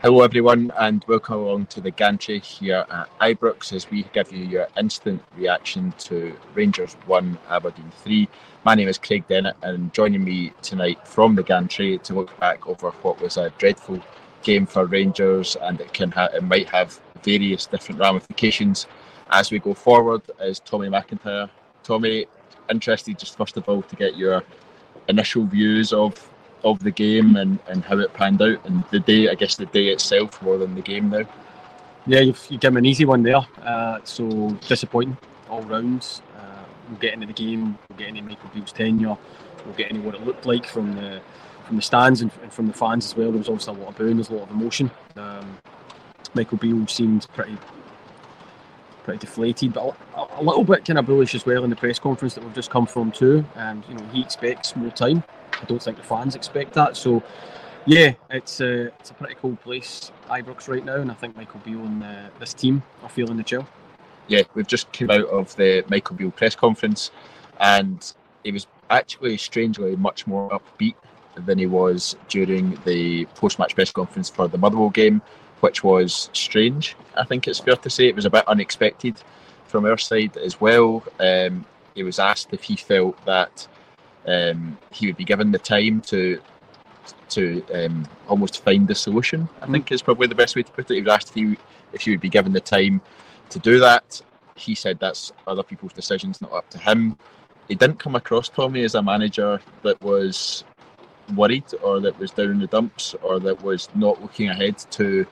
Hello, everyone, and welcome along to the gantry here at Ibrox as we give you your instant reaction to Rangers 1 Aberdeen 3. My name is Craig Dennett, and joining me tonight from the gantry to look back over what was a dreadful game for Rangers and it can ha- it might have various different ramifications as we go forward is Tommy McIntyre. Tommy, interested just first of all to get your initial views of of the game and, and how it panned out and the day I guess the day itself more than the game now. Yeah, you've, you give him an easy one there. Uh, so disappointing all rounds. Uh, we'll get into the game. We'll get into Michael Beale's tenure. We'll get into what it looked like from the from the stands and, and from the fans as well. There was obviously a lot of booing. There's a lot of emotion. Um, Michael Beale seemed pretty pretty deflated, but a, a, little bit kind of bullish as well in the press conference that we've just come from too. And you know he expects more time. I don't think the fans expect that. So, yeah, it's a it's a pretty cool place, Ibrox right now, and I think Michael Beale and uh, this team are feeling the chill. Yeah, we've just come out of the Michael Beale press conference, and he was actually strangely much more upbeat than he was during the post-match press conference for the Motherwell game, which was strange. I think it's fair to say it was a bit unexpected from our side as well. Um, he was asked if he felt that um, he would be given the time to to um, almost find the solution. I think is probably the best way to put it. He was asked if he if he would be given the time to do that. He said that's other people's decisions, not up to him. He didn't come across Tommy as a manager that was worried or that was down in the dumps or that was not looking ahead to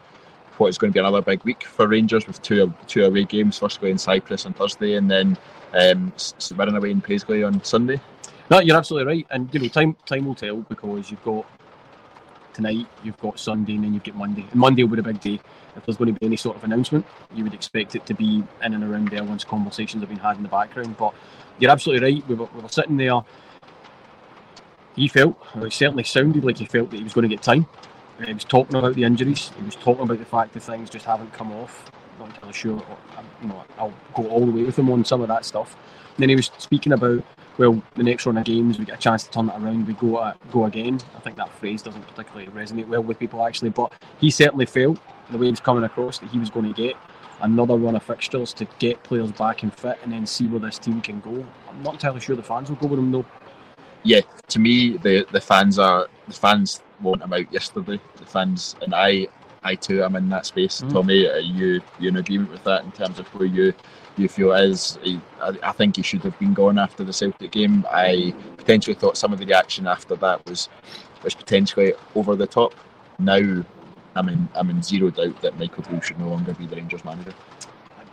what is going to be another big week for Rangers with two two away games, first away in Cyprus on Thursday and then um, running away in Paisley on Sunday. No, you're absolutely right, and you know, time time will tell because you've got tonight, you've got Sunday, and then you've got Monday. And Monday will be a big day. If there's going to be any sort of announcement, you would expect it to be in and around there once conversations have been had in the background. But you're absolutely right. We were, we were sitting there. He felt, it certainly sounded like he felt that he was going to get time. He was talking about the injuries. He was talking about the fact that things just haven't come off. I'm Not entirely sure. You know, I'll go all the way with him on some of that stuff. Then he was speaking about well, the next run of games we get a chance to turn it around, we go uh, go again. I think that phrase doesn't particularly resonate well with people actually, but he certainly felt the way he was coming across that he was going to get another run of fixtures to get players back and fit, and then see where this team can go. I'm not entirely sure the fans will go with him though. Yeah, to me, the the fans are the fans want him out yesterday. The fans and I, I too, am in that space. Mm. Tommy, are you you in agreement with that in terms of where you you feel is. I, I think he should have been gone after the Celtic game. I potentially thought some of the reaction after that was was potentially over the top. Now, I'm in I'm in zero doubt that Michael Beale should no longer be the Rangers manager.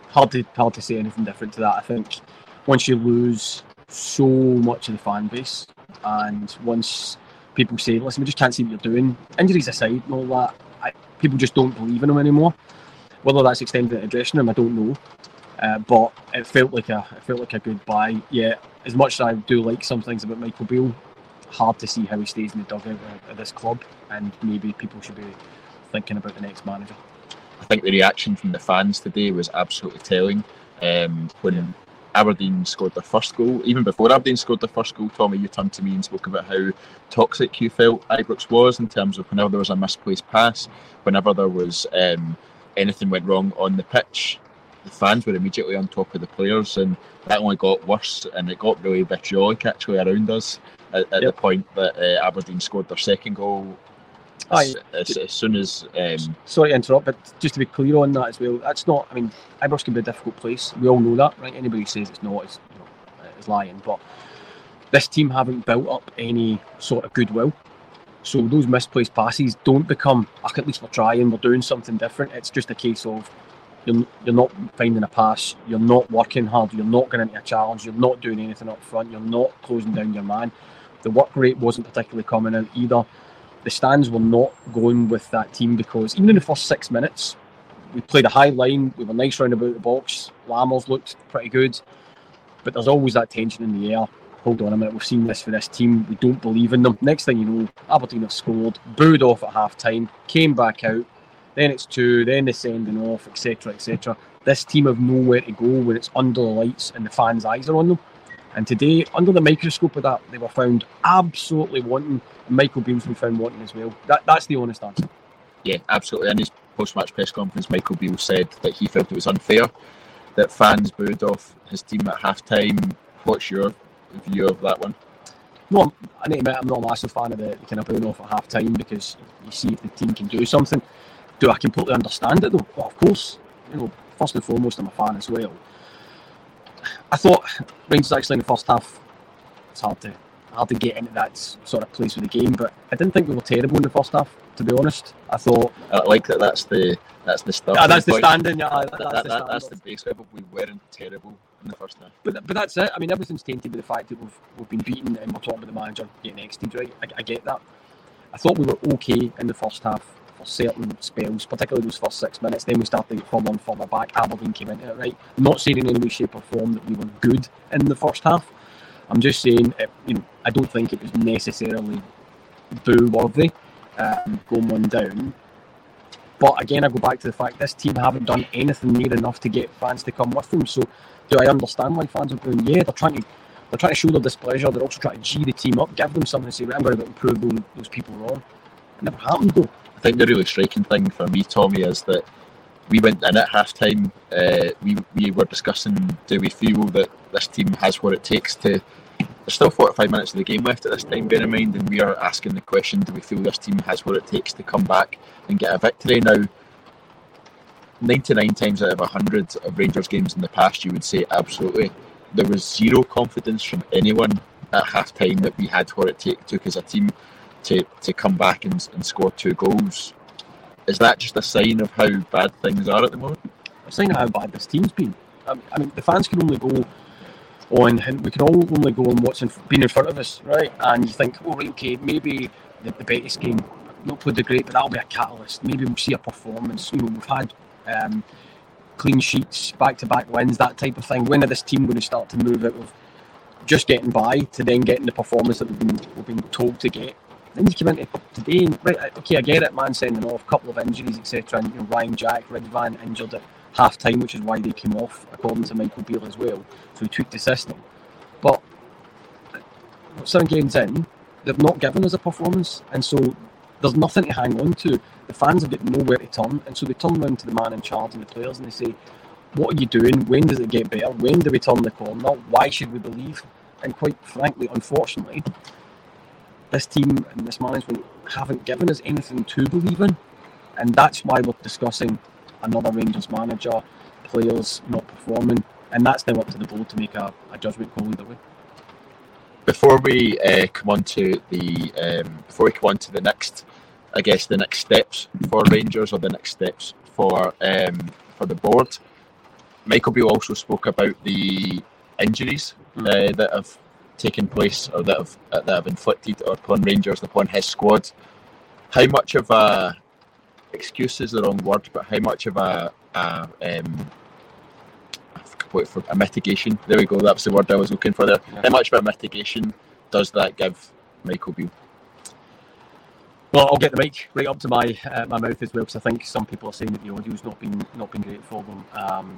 Hard to hard to say anything different to that. I think once you lose so much of the fan base, and once people say, "Listen, we just can't see what you're doing," injuries aside and all that, people just don't believe in him anymore. Whether that's extended to the dressing room, I don't know. Uh, but it felt like a it felt like a good buy. Yeah, as much as I do like some things about Michael Beale, hard to see how he stays in the dugout at this club, and maybe people should be thinking about the next manager. I think the reaction from the fans today was absolutely telling. Um, when. Aberdeen scored their first goal, even before Aberdeen scored their first goal, Tommy, you turned to me and spoke about how toxic you felt Ibrox was in terms of whenever there was a misplaced pass, whenever there was um, anything went wrong on the pitch, the fans were immediately on top of the players, and that only got worse, and it got really vitriolic actually around us at, at yep. the point that uh, Aberdeen scored their second goal. As, as, as, soon as. Um... Sorry to interrupt, but just to be clear on that as well, that's not. I mean, Ibrox can be a difficult place. We all know that, right? Anybody who says it's not is, you know, is lying. But this team haven't built up any sort of goodwill. So those misplaced passes don't become, at least we're trying, we're doing something different. It's just a case of you're, you're not finding a pass, you're not working hard, you're not getting into a challenge, you're not doing anything up front, you're not closing down your man. The work rate wasn't particularly coming out either. The stands were not going with that team because even in the first six minutes, we played a high line, we were nice round about the box, Lammers looked pretty good, but there's always that tension in the air hold on a minute, we've seen this for this team, we don't believe in them. Next thing you know, Aberdeen have scored, booed off at half time, came back out, then it's two, then they're sending off, etc. etc. This team have nowhere to go when it's under the lights and the fans' eyes are on them. And today, under the microscope of that, they were found absolutely wanting. Michael Beale's been found wanting as well. That, that's the honest answer. Yeah, absolutely. In his post-match press conference, Michael Beale said that he felt it was unfair that fans booed off his team at half time. What's your view of that one? No, I need to admit I'm not a massive fan of the, the kind of booing off at half time because you see if the team can do something. Do I completely understand it though? Well, of course. You know, first and foremost, I'm a fan as well. I thought Rangers actually in the first half, it's hard to hard to get into that sort of place with the game, but I didn't think we were terrible in the first half. To be honest, I thought I like that. That's the that's the stuff. Yeah, that's the standing. Yeah, that's, that, that, the, that's the base level. We weren't terrible in the first half. But but that's it. I mean, everything's tainted with the fact that we've we've been beaten and we're talking about the manager getting exited. Right, I, I get that. I thought we were okay in the first half for certain spells, particularly those first six minutes. Then we started to get further and further back. Aberdeen came into it right. I'm not saying in any way, shape, or form that we were good in the first half. I'm just saying, it, you know, I don't think it was necessarily boo worthy um, going one down. But again, I go back to the fact this team haven't done anything near enough to get fans to come with them. So, do I understand why fans are going? Yeah, they're trying to they're trying to show their displeasure. They're also trying to g the team up, give them something to say. Right, I'm going to those, those people wrong. It never happened though. I think the really striking thing for me, Tommy, is that we went in at half time. Uh, we we were discussing do we feel that this team has what it takes to there's still 45 minutes of the game left at this time, bear in mind, and we are asking the question do we feel this team has what it takes to come back and get a victory? Now, 99 times out of 100 of Rangers games in the past, you would say absolutely. There was zero confidence from anyone at half time that we had what it take, took as a team to, to come back and, and score two goals. Is that just a sign of how bad things are at the moment? A sign of how bad this team's been. Um, I mean, the fans can only go on, we can all only go on what's in, been in front of us, right? And you think, oh, right, okay, maybe the, the Betis game not played the great, but that'll be a catalyst. Maybe we'll see a performance. You know, we've had um, clean sheets, back to back wins, that type of thing. When are this team going to start to move out of just getting by to then getting the performance that we've been, we've been told to get? Then you come into today, and, right, okay, I get it, man, sending off, a couple of injuries, etc. And you know, Ryan Jack, Ridvan injured at half time, which is why they came off, according to Michael Beale as well. So he tweaked the system. But seven games in, they've not given us a performance, and so there's nothing to hang on to. The fans have got nowhere to turn, and so they turn around to the man in charge and the players and they say, What are you doing? When does it get better? When do we turn the corner? Why should we believe? And quite frankly, unfortunately, this team and this management haven't given us anything to believe in. And that's why we're discussing another Rangers manager, players not performing, and that's now up to the board to make a, a judgment call either way. Before we uh, come on to the um, before we come on to the next, I guess the next steps for Rangers or the next steps for um, for the board, Michael Beale also spoke about the injuries mm. uh, that have taken place or that have uh, that have inflicted upon Rangers upon his squad. How much of a excuse is the wrong word, but how much of a, a um, for a mitigation? There we go. That's the word I was looking for there. Yeah. How much of a mitigation does that give Michael Beale? Well, I'll get the mic right up to my uh, my mouth as well because I think some people are saying that the audio's not been not been great for them. Um,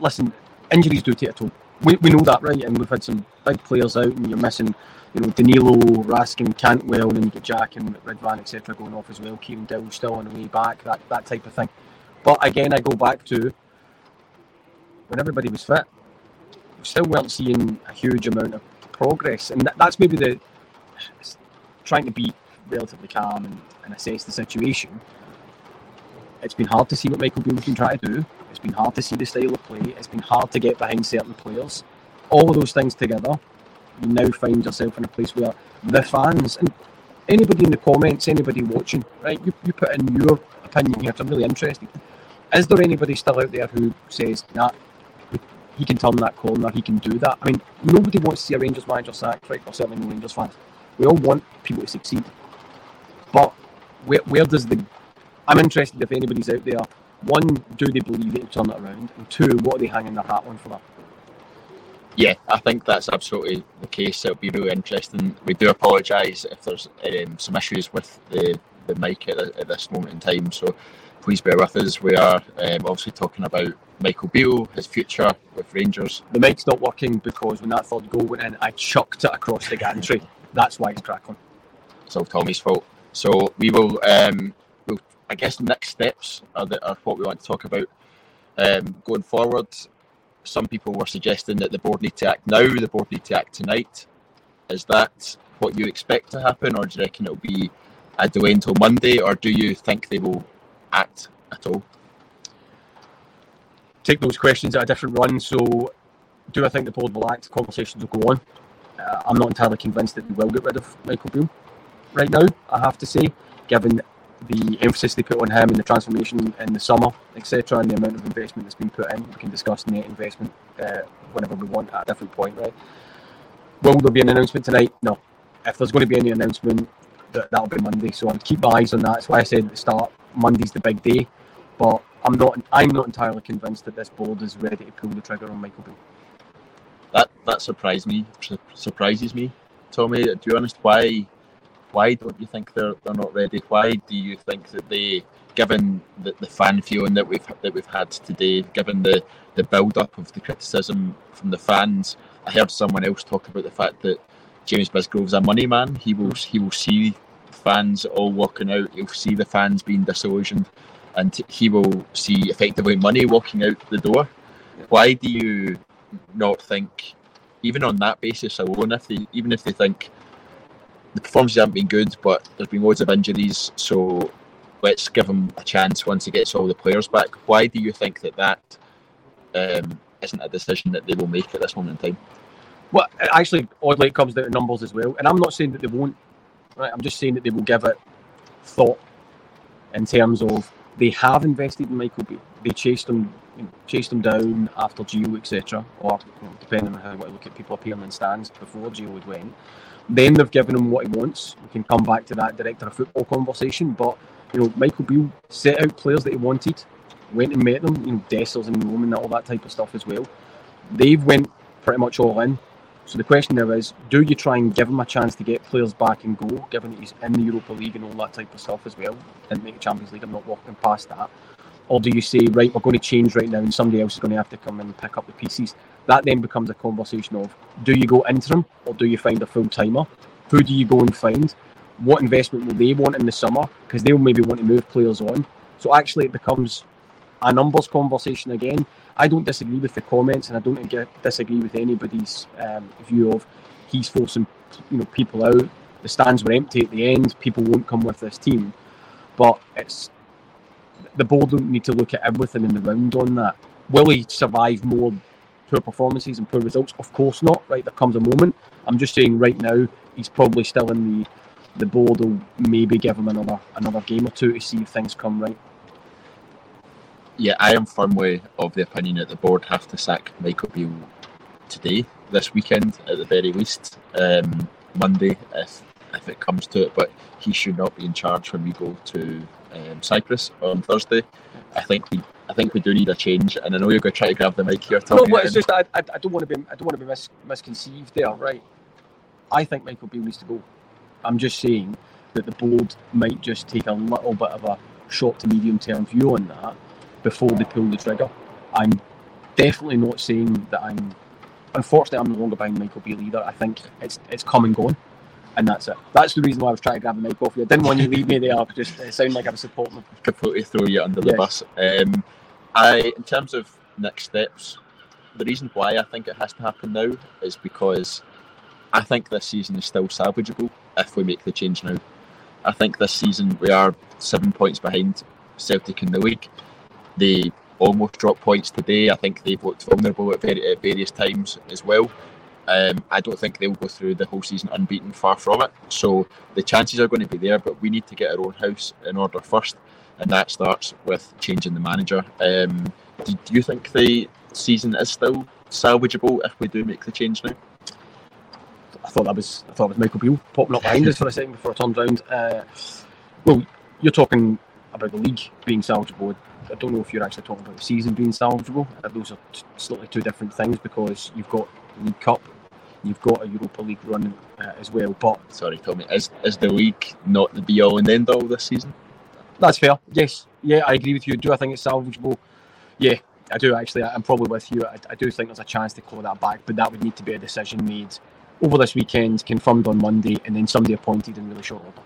listen, injuries do take a toll. We, we know that, right? And we've had some big players out, and you're missing you know, Danilo, Raskin, Cantwell, and then you get Jack and Ridvan, etc., going off as well. Kieran Dowell still on the way back, that, that type of thing. But again, I go back to when everybody was fit, we still weren't seeing a huge amount of progress. And that, that's maybe the trying to be relatively calm and, and assess the situation. It's been hard to see what Michael Beale's been trying to do. It's been hard to see the style of play. It's been hard to get behind certain players. All of those things together, you now find yourself in a place where the fans and anybody in the comments, anybody watching, right, you, you put in your opinion here. I'm really interested. Is there anybody still out there who says, nah, he can turn that corner, he can do that? I mean, nobody wants to see a Rangers manager sacked, right? Or certainly no Rangers fans. We all want people to succeed. But where, where does the. I'm interested if anybody's out there. One, do they believe it turn it around? And two, what are they hanging their hat on for that? Yeah, I think that's absolutely the case. It'll be really interesting. We do apologise if there's um, some issues with the, the mic at, the, at, this moment in time. So please bear with us. We are um, obviously talking about Michael Beale, his future with Rangers. The mic's not working because when that third goal went in, I chucked it across the gantry. That's why it's crackling. It's all Tommy's fault. So we will, um, we'll, I guess, next steps are, the, are what we want to talk about um, going forward some people were suggesting that the board need to act now, the board need to act tonight. Is that what you expect to happen, or do you reckon it'll be a delay until Monday, or do you think they will act at all? Take those questions at a different run. So, do I think the board will act? Conversations will go on. Uh, I'm not entirely convinced that they will get rid of Michael Beale right now. I have to say, given the emphasis they put on him and the transformation in the summer, etc., and the amount of investment that's been put in. We can discuss net investment uh, whenever we want at a different point, right? Will there be an announcement tonight? No. If there's going to be any announcement, that, that'll be Monday. So I'll keep my eyes on that. That's why I said at the start, Monday's the big day. But I'm not. I'm not entirely convinced that this board is ready to pull the trigger on Michael Beale. That that surprised me. Surprises me, Tommy. To be honest, why why don't you think they're they're not ready? Why do you think that they, given the, the fan feeling that we've that we've had today, given the the build up of the criticism from the fans, I heard someone else talk about the fact that James Bisgrove's a money man. He will he will see fans all walking out. He'll see the fans being disillusioned, and he will see effectively money walking out the door. Why do you not think, even on that basis alone, if they even if they think the performances haven't been good, but there's been loads of injuries. So let's give him a chance once he gets all the players back. Why do you think that that um, not a decision that they will make at this moment in time? Well, actually, oddly, it comes down to numbers as well. And I'm not saying that they won't. Right, I'm just saying that they will give it thought in terms of they have invested in Michael Beale. They chased him, you know, chased him down after Gio, etc. Or you know, depending on how you look at people appearing in stands before Gio had went. Then they've given him what he wants. We can come back to that director of football conversation. But you know, Michael Beale set out players that he wanted, went and met them. You know, Dessers and Roman, and all that type of stuff as well. They've went pretty much all in. So the question now is, do you try and give him a chance to get players back and go, given that he's in the Europa League and all that type of stuff as well, and make Champions League? I'm not walking past that. Or do you say, right, we're going to change right now, and somebody else is going to have to come and pick up the pieces? That then becomes a conversation of do you go interim or do you find a full timer? Who do you go and find? What investment will they want in the summer? Because they'll maybe want to move players on. So actually, it becomes a numbers conversation again. I don't disagree with the comments, and I don't disagree with anybody's um, view of he's forcing you know people out. The stands were empty at the end. People won't come with this team, but it's the board don't need to look at everything in the round on that. Will he survive more poor performances and poor results? Of course not. Right, there comes a moment. I'm just saying right now he's probably still in the the board will maybe give him another another game or two to see if things come right. Yeah, I am firmly of the opinion that the board have to sack Michael Beale today, this weekend at the very least, um, Monday if if it comes to it. But he should not be in charge when we go to um, Cyprus on Thursday. I think we I think we do need a change, and I know you're going to try to grab the mic here. No, but it's just I, I, I, don't want to be I don't want to be mis- misconceived there, right? I think Michael Beale needs to go. I'm just saying that the board might just take a little bit of a short to medium term view on that before they pull the trigger. I'm definitely not saying that I'm. Unfortunately, I'm no longer buying Michael Beale either. I think it's it's come and gone, and that's it. That's the reason why I was trying to grab the mic off you. I didn't want you to leave me there. Just it sounded like I was supporting. Completely throw you under the yes. bus. Um, I, in terms of next steps, the reason why I think it has to happen now is because I think this season is still salvageable if we make the change now. I think this season we are seven points behind Celtic in the league. They almost dropped points today. I think they've looked vulnerable at various times as well. Um, I don't think they'll go through the whole season unbeaten, far from it. So the chances are going to be there, but we need to get our own house in order first, and that starts with changing the manager. Um, do, do you think the season is still salvageable if we do make the change now? I thought that was I thought it was Michael Beale popping up behind us for a second before it turned round. Uh, well, you're talking about the league being salvageable. I don't know if you're actually talking about the season being salvageable. Those are t- slightly two different things because you've got League Cup, you've got a Europa League run uh, as well. But sorry, Tommy, is is the league not the be all and end all this season? That's fair. Yes, yeah, I agree with you. Do I think it's salvageable? Yeah, I do actually. I'm probably with you. I, I do think there's a chance to claw that back, but that would need to be a decision made over this weekend, confirmed on Monday, and then somebody appointed in really short order.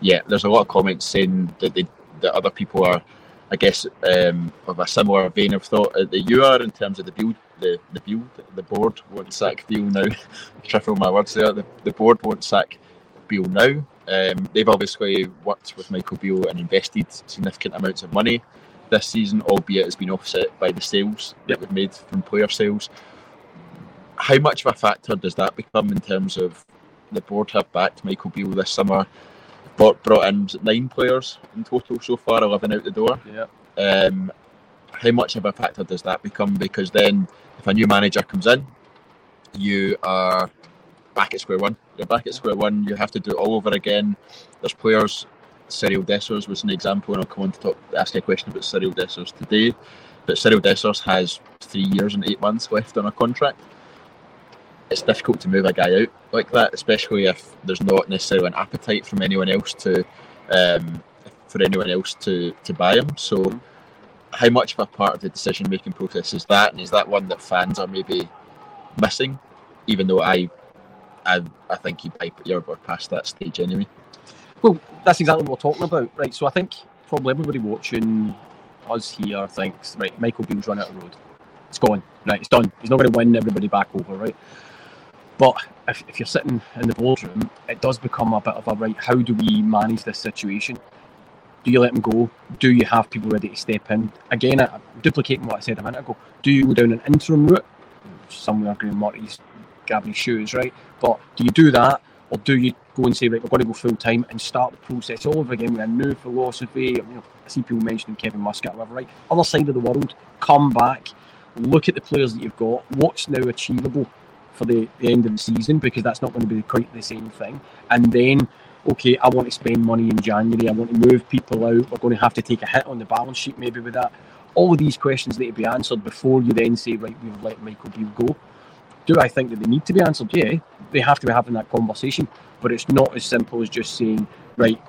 Yeah, there's a lot of comments saying that they, that other people are, I guess, um, of a similar vein of thought that you are in terms of the build, the the build, the board won't sack Beale now. Triple my words there. The, the board won't sack Beale now. Um, they've obviously worked with Michael Beale and invested significant amounts of money this season, albeit it's been offset by the sales that we've made from player sales how much of a factor does that become in terms of the board have backed Michael Beale this summer? Brought, brought in nine players in total so far, 11 out the door. Yeah. Um, how much of a factor does that become? Because then, if a new manager comes in, you are back at square one. You're back at square one. You have to do it all over again. There's players. Cyriel Dessers was an example, and I'll come on to talk, ask you a question about Cyriel Dessers today. But Cyriel Dessers has three years and eight months left on a contract it's difficult to move a guy out like that, especially if there's not necessarily an appetite from anyone else to um, for anyone else to to buy him. So, how much of a part of the decision making process is that, and is that one that fans are maybe missing? Even though I, I, I think you you're past that stage anyway. Well, that's exactly what we're talking about, right? So I think probably everybody watching us here thinks, right, Michael Beale's run out of road. It's gone, right? It's done. He's not going to win everybody back over, right? But if, if you're sitting in the boardroom, it does become a bit of a right. How do we manage this situation? Do you let them go? Do you have people ready to step in? Again, I'm duplicating what I said a minute ago. Do you go down an interim route? Somewhere Graeme Murty's grabbing his shoes, right? But do you do that, or do you go and say, right, we're going to go full time and start the process all over again with a new philosophy? You know, I see people mentioning Kevin Muscat, whatever, right? Other side of the world, come back, look at the players that you've got, what's now achievable for the, the end of the season because that's not going to be quite the same thing. And then, okay, I want to spend money in January. I want to move people out. We're going to have to take a hit on the balance sheet maybe with that. All of these questions need to be answered before you then say, right, we've let Michael Beale go. Do I think that they need to be answered? Yeah, they have to be having that conversation. But it's not as simple as just saying, right,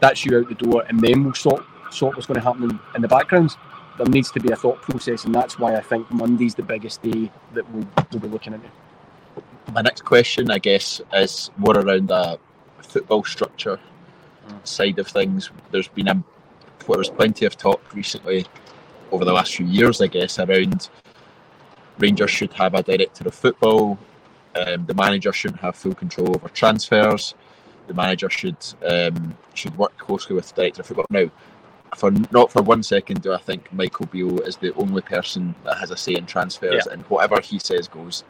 that's you out the door, and then we'll sort sort what's going to happen in, in the background there needs to be a thought process, and that's why I think Monday's the biggest day that we'll, we'll be looking into my next question, I guess, is more around the football structure mm. side of things. There's been a, well, there's plenty of talk recently over the last few years, I guess, around Rangers should have a director of football. Um, the manager shouldn't have full control over transfers. The manager should um, should work closely with the director of football. Now, for not for one second do I think Michael Beale is the only person that has a say in transfers, yeah. and whatever he says goes.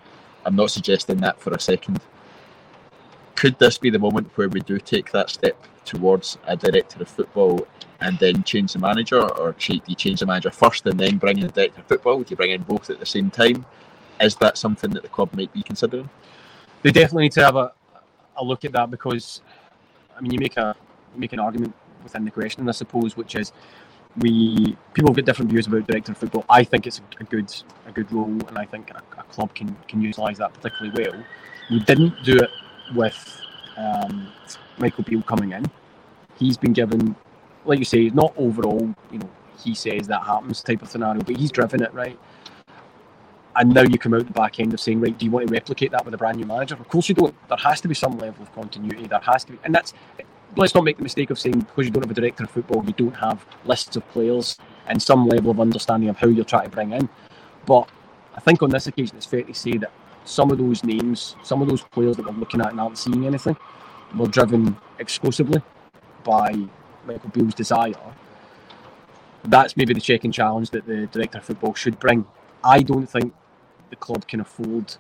I'm not suggesting that for a second. Could this be the moment where we do take that step towards a director of football and then change the manager, or do you change the manager first and then bring in the director of football? Do you bring in both at the same time? Is that something that the club might be considering? They definitely need to have a, a look at that because, I mean, you make a you make an argument within the question, I suppose, which is we people have got different views about director of football. I think it's a good a good role, and I think a, a club can can utilise that particularly well. We didn't do it with um, Michael Beale coming in. He's been given, like you say, not overall. You know, he says that happens type of scenario, but he's driven it right. And now you come out the back end of saying, right, do you want to replicate that with a brand new manager? Of course you don't. There has to be some level of continuity. There has to be, and that's let's not make the mistake of saying because you don't have a director of football, you don't have lists of players and some level of understanding of how you're trying to bring in. But I think on this occasion, it's fair to say that some of those names, some of those players that we're looking at and aren't seeing anything, were driven exclusively by Michael Beale's desire, that's maybe the check and challenge that the director of football should bring. I don't think the club can afford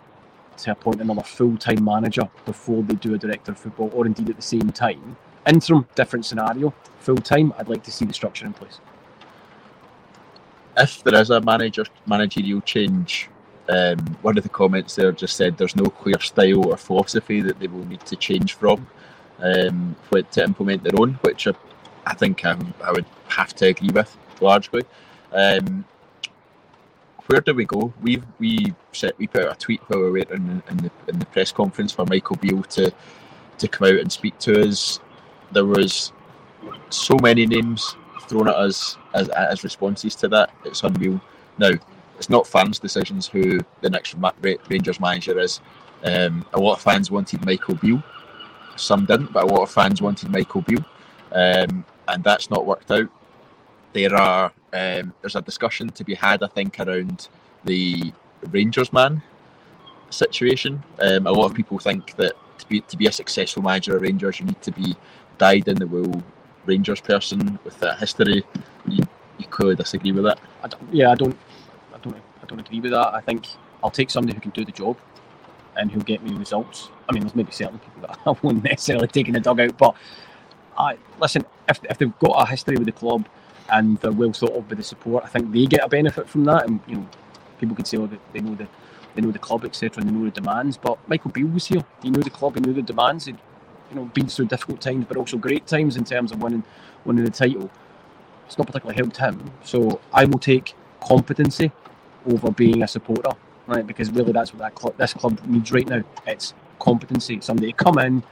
to appoint another full time manager before they do a director of football, or indeed at the same time. Interim, different scenario. Full time, I'd like to see the structure in place. If there is a manager managerial change, um, one of the comments there just said there's no clear style or philosophy that they will need to change from um, to implement their own, which I, I think I, I would have to agree with largely. Um, where do we go? We we set we put a tweet while we were in, in the in the press conference for Michael Beale to to come out and speak to us. There was so many names thrown at us as, as responses to that. It's unreal. Now it's not fans' decisions who the next Rangers manager is. Um, a lot of fans wanted Michael Beale. Some didn't, but a lot of fans wanted Michael Beale, um, and that's not worked out there are um, there's a discussion to be had, I think, around the Rangers man situation. Um, a lot of people think that to be to be a successful manager of Rangers, you need to be dyed in the wool Rangers person with that history. You, you could disagree with that. I yeah, I don't, don't, agree with that. I think I'll take somebody who can do the job and who'll get me results. I mean, there's maybe certain people that I won't necessarily take in the dugout, but I listen. If, if they've got a history with the club and they're well thought of by the support. I think they get a benefit from that, and you know, people could say, "Oh, they know the they know the club, etc., and they know the demands." But Michael Beale was here. He knew the club. He knew the demands. He'd, you know, been through difficult times, but also great times in terms of winning winning the title. It's not particularly helped him. So I will take competency over being a supporter, right? Because really, that's what that club, this club needs right now. It's competency. Somebody come in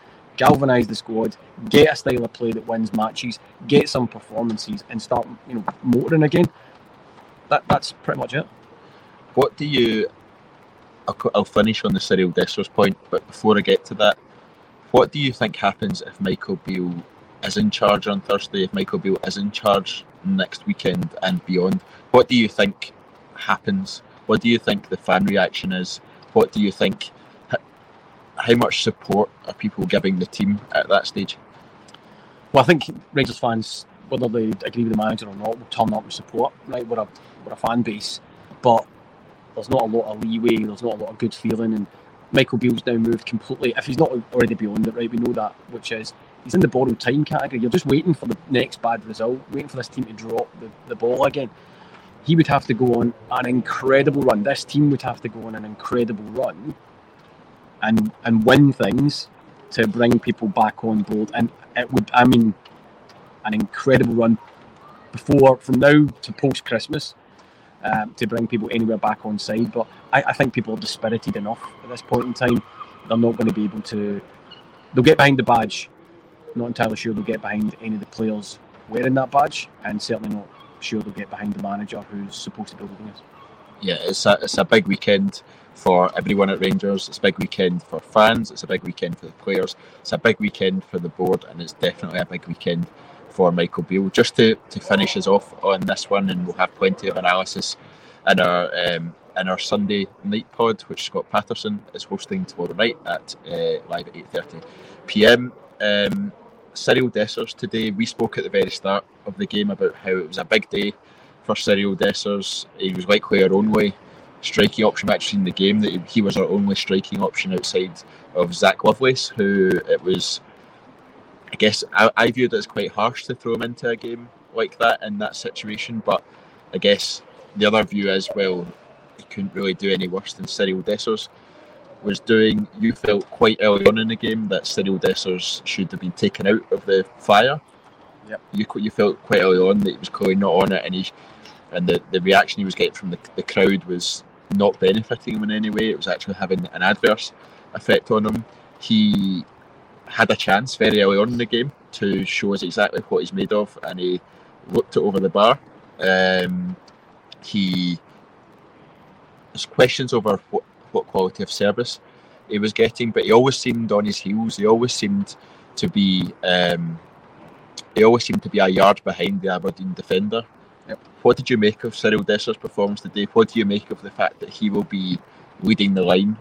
galvanise the squad, get a style of play that wins matches, get some performances, and start you know motoring again. That that's pretty much it. What do you? I'll, I'll finish on the Cyriel Dessers point, but before I get to that, what do you think happens if Michael Beale is in charge on Thursday? If Michael Beale is in charge next weekend and beyond, what do you think happens? What do you think the fan reaction is? What do you think how much support are people giving the team at that stage? Well, I think Rangers fans, whether they agree with the manager or not, will turn up and support. Right, we're a we're a fan base, but there's not a lot of leeway. There's not a lot of good feeling, and Michael Beale's now moved completely. If he's not already beyond it, right, we know that, which is he's in the borrowed time category. You're just waiting for the next bad result, waiting for this team to drop the, the ball again. He would have to go on an incredible run. This team would have to go on an incredible run and and win things to bring people back on board. And it would, I mean, an incredible run before from now to post Christmas um, to bring people anywhere back on side. But I, I, think people are dispirited enough at this point in time. They're not going to be able to. They'll get behind the badge. Not entirely sure they'll get behind any of the players wearing that badge, and certainly not sure they'll get behind the manager who's supposed to be leading us. Yeah, it's a, it's a big weekend for everyone at Rangers. It's a big weekend for fans. It's a big weekend for the players. It's a big weekend for the board, and it's definitely a big weekend for Michael Beale. Just to, to finish us off on this one, and we'll have plenty of analysis in our um, in our Sunday night pod, which Scott Patterson is hosting tomorrow night at uh, live at eight thirty p.m. Um, Cyriel Dessers today. We spoke at the very start of the game about how it was a big day for Cyriel Dessers. He was likely our only striking option actually in the game that he was our only striking option outside of Zak Lovelace, who it was. I guess I, I viewed it as quite harsh to throw him into a game like that in that situation, but I guess the other view is well, he couldn't really do any worse than Cyriel Dessers was doing. You felt quite early on in the game that Cyriel Dessers should have been taken out of the fire. Yep. You you felt quite early on that he was clearly not on it, and he and the, the reaction he was getting from the, the crowd was not benefiting him in any way. It was actually having an adverse effect on him. He had a chance very early on in the game to show us exactly what he's made of, and he looked it over the bar. Um, he there's questions over what, what quality of service he was getting, but he always seemed on his heels. He always seemed to be um, he always seemed to be a yard behind the Aberdeen defender. Yep. What did you make of Cyriel Dessers' performance today? What do you make of the fact that he will be leading the line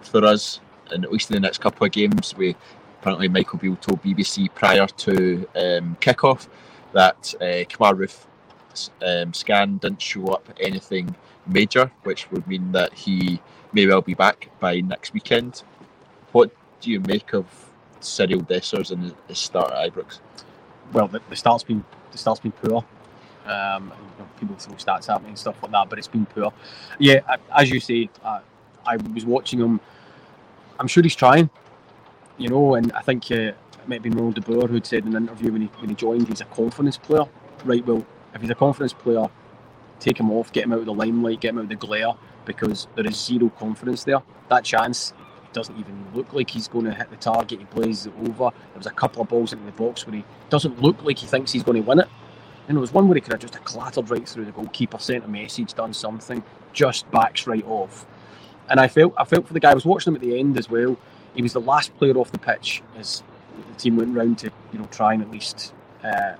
for us, and at least in the next couple of games, we apparently Michael Beale told BBC prior to um, kickoff that uh, Kemar Roofe's um, scan didn't show up anything major, which would mean that he may well be back by next weekend. What do you make of Cyriel Dessers and his start at Ibrox? Well, the, the start's been the start's been poor. Um, people throw stats at me and stuff like that, but it's been poor. Yeah, as you say, I was watching him. I'm sure he's trying, you know, and I think uh, it might have been Ronald De Boer who'd said in an interview when he when he joined, he's a confidence player. Right, well, if he's a confidence player, take him off, get him out of the limelight, get him out of the glare, because there is zero confidence there. That chance doesn't even look like he's going to hit the target. He plays it over. There was a couple of balls into the box where he doesn't look like he thinks he's going to win it. And there was one where he could have just clattered right through the goalkeeper, sent a message, done something, just backs right off. And I felt I felt for the guy. I was watching him at the end as well. He was the last player off the pitch as the team went round to you know try and at least uh,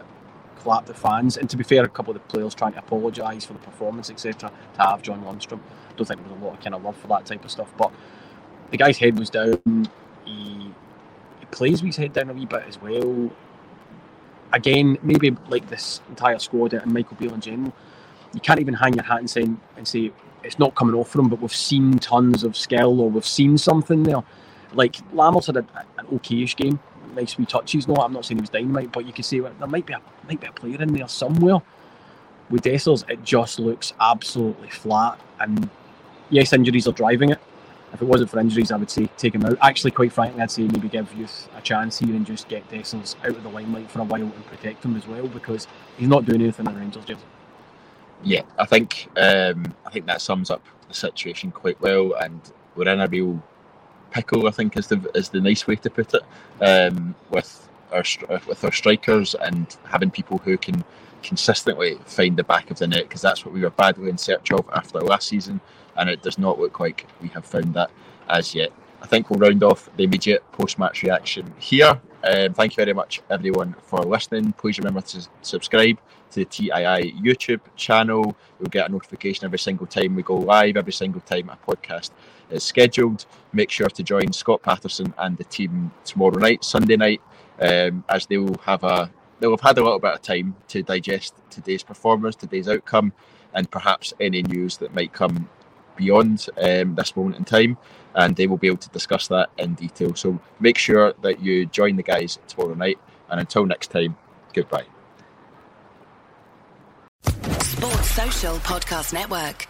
clap the fans. And to be fair, a couple of the players trying to apologise for the performance, etc. To have John Lundstram, I don't think there was a lot of kind of love for that type of stuff. But the guy's head was down. He, he plays with his head down a wee bit as well. Again, maybe like this entire squad and Michael Beale in general, you can't even hang your hat and say and say it's not coming off for him. But we've seen tons of skill, or we've seen something there. Like Lammers had a, an okayish game, nice wee touches. No, I'm not saying he was dynamite, but you can see well, there might be a might be a player in there somewhere. With Dessers, it just looks absolutely flat. And yes, injuries are driving it, if it wasn't for injuries, I would say take him out. Actually, quite frankly, I'd say maybe give Youth a chance here and just get Dessers out of the limelight for a while and protect him as well because he's not doing anything in Rangers jersey. Yeah, I think um, I think that sums up the situation quite well, and we're in a real pickle. I think is the is the nice way to put it. Um, with our with our strikers and having people who can consistently find the back of the net because that's what we were badly in search of after last season and it does not look like we have found that as yet. I think we'll round off the immediate post match reaction here. Um, thank you very much, everyone, for listening. Please remember to subscribe to the TII YouTube channel. You'll get a notification every single time we go live, every single time a podcast is scheduled. Make sure to join Scott Patterson and the team tomorrow night, Sunday night, um, as they will have a they'll have had a little bit of time to digest today's performance, today's outcome, and perhaps any news that might come beyond um, this moment in time, and they will be able to discuss that in detail. So make sure that you join the guys tomorrow night, and until next time, goodbye. Sports Social Podcast Network.